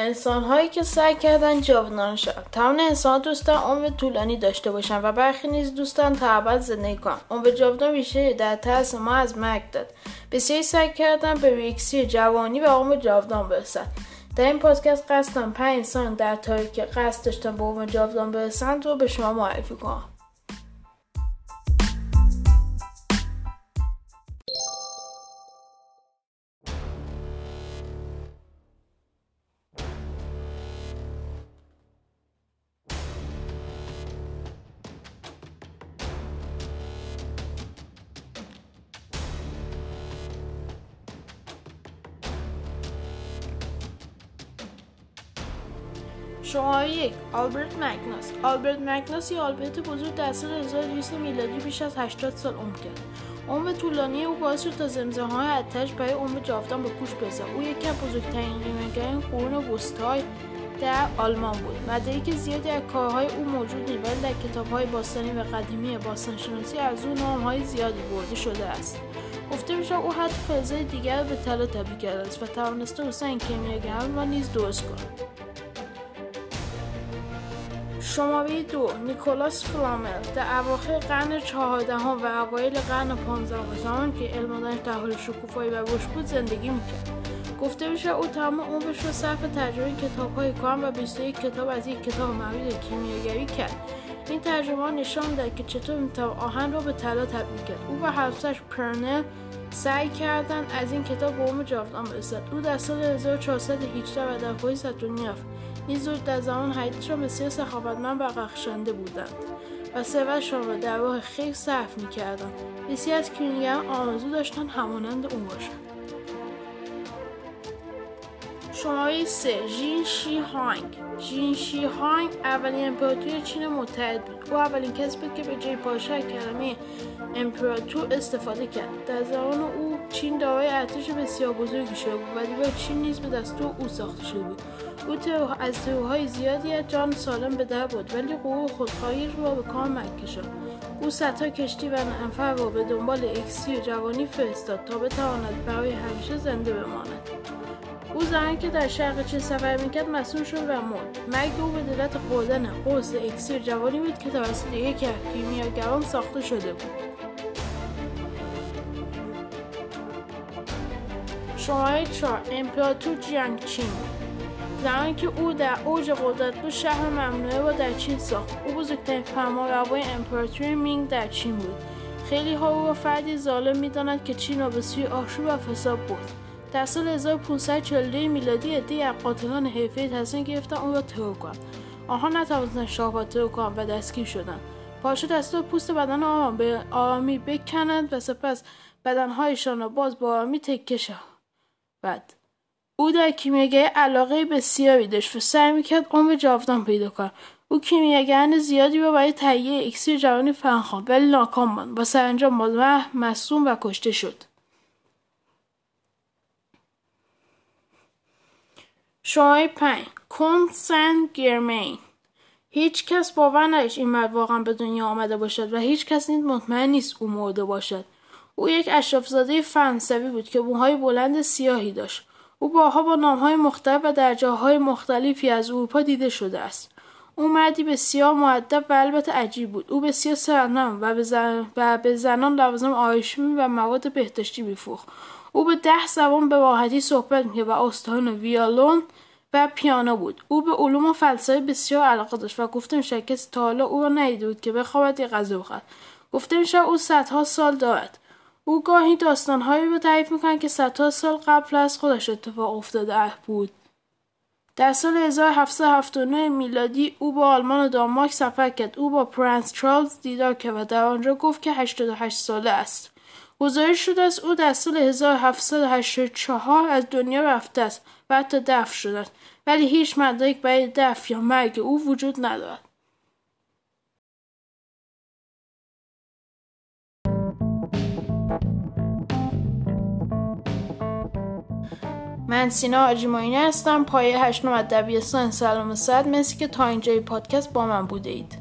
انسان هایی که سعی کردن جاودانه شوند. تمام انسان دوستان عمر طولانی داشته باشند و برخی نیز دوستان تا ابد زندگی کنند. عمر جاودان بیشتری در ترس ما از مرگ داد. بسیاری سعی کردن به ریکسی جوانی و عمر جاودان برسند. در این پادکست قصدم پنج انسان در تاریخ که قصد داشتن به عمر جاودان برسند رو به شما معرفی کنم. شماره یک آلبرت مکناس آلبرت مکناس یا آلبرت بزرگ در سال 1200 میلادی بیش از 80 سال عمر کرد. عمر طولانی او باعث شد تا زمزمه های اتش برای عمر جاودان به گوش برسد. او یکی از بزرگترین قیمهگران قرون وسطای در آلمان بود. مدارک زیادی از کارهای او موجود نیست ولی در کتابهای باستانی و قدیمی باستانشناسی از او نامهای زیادی برده شده است. گفته میشه او حتی فلزهای دیگر به طلا تبدیل کرده است و توانسته حسین کیمیاگران را نیز درست کند. شماره دو نیکولاس فلامل در اواخر قرن چهاردهم و اوایل قرن پانزدهم زمان که علم در حال شکوفایی و رشد بود زندگی می‌کرد. گفته میشه او تمام عمرش را صرف ترجمه کتابهای کام و 21 کتاب از یک کتاب مربوط کیمیاگری کرد. این ترجمه نشان داد که چطور می‌توان آهن را به طلا تبدیل کرد. او و همسرش پرنل سعی کردند از این کتاب به عمر جاودان برسد. او در سال 1418 و در پاییز از دنیا این زوج در زمان حیاتشان بسیار سخاوتمند و بخشنده بودند و ثروتشان را در راه خیر صرف می‌کردند. بسیار از کیمیاگران آرزو داشتند همانند او باشند. شماره سه ژین شی هانگ. ژین شی هانگ اولین امپراتور چین متحد بود. او اولین کسی بود که به جای پادشاه کلمه امپراتور استفاده کرد. در زمان او چین دارای ارتش بسیار بزرگی شده بود و دیوار چین نیز به دستور او ساخته شده بود. او از تروهای زیادی از جان سالم به در بود ولی غرور خودخواهی را به کام کشاند او صدها کشتی و نفر را به دنبال اکسیر جوانی فرستاد تا بتواند برای همیشه زنده بماند. او زمانی که در شرق چین سفر می‌کرد مسئول شد و مرد. مرگ او به دلت خوردن قرص اکسیر جوانی بود که توسط از کیمیاگران ساخته شده بود. شماره چهار امپراتور جیاجینگ زمانی که او در اوج قدرت بود شهر ممنوعه را در چین ساخت. او بزرگترین فرمانروای امپراتوری مینگ در چین بود. خیلی ها او را فردی ظالم می‌دانند که چین را به سوی آشوب و فساد برد. در سال 1542 میلادی عده‌ای از قاتلان حرفه‌ای تصمیم گرفتن او را ترور کنند آنها نتوانستند شاه را ترور کنند و دستگیر شدند پادشاه دستور پوست بدن آنها به آرامی بکنند و سپس بدنهایشان را باز با آرامی تکه بعد او در کیمیاگری علاقه بسیاری داشت و سعی می‌کرد عمر جاودان پیدا کند. او کیمیاگران زیادی را برای تهیه اکسیر جوانی فراهم خواند ولی ناکام ماند و سرانجام مزمح مصوم و کشته شد. شماره پنج. کون سن گرمین. هیچ کس باور این مرد واقعا به دنیا آمده باشد و هیچ کس نیز مطمئن نیست او مرده باشد. او یک اشرافزاده فرانسوی بود که موهای بلند سیاهی داشت. او بارها با نامهای مختلف و در جاهای مختلفی از اروپا دیده شده است. او مردی بسیار معدب و البته عجیب بود. او بسیار ثروتمند و به. و به زنان لوازم آرایشی و مواد بهداشتی میفروخت. او به ده زبان به راحتی صحبت می‌کرد و استان ویالون و پیانو بود. او به علوم و فلسفه بسیار علاقه داشت و گفته میشه کسی تا حالا او را ندیده بود که بخوابد یا غذا بخورد. گفته میشه او صدها سال دارد. او گاهی داستانهایی رو تعریف می‌کنه که صدها سال قبل از خودش اتفاق افتاده بود. در سال 1779 میلادی او با آلمان و دانمارک سفر کرد. او با پرنس چارلز دیدار کرد و در آنجا گفت که 88 ساله است. گزارش شده است او در سال 1784 از دنیا رفته است و حتی دفن شده است. ولی هیچ مدرک برای دفن یا مرگ او وجود ندارد. من سینا آجیماینی هستم. پایه هشتم از دبیرستان سلام صد مرسی که تا اینجای پادکست با من بوده اید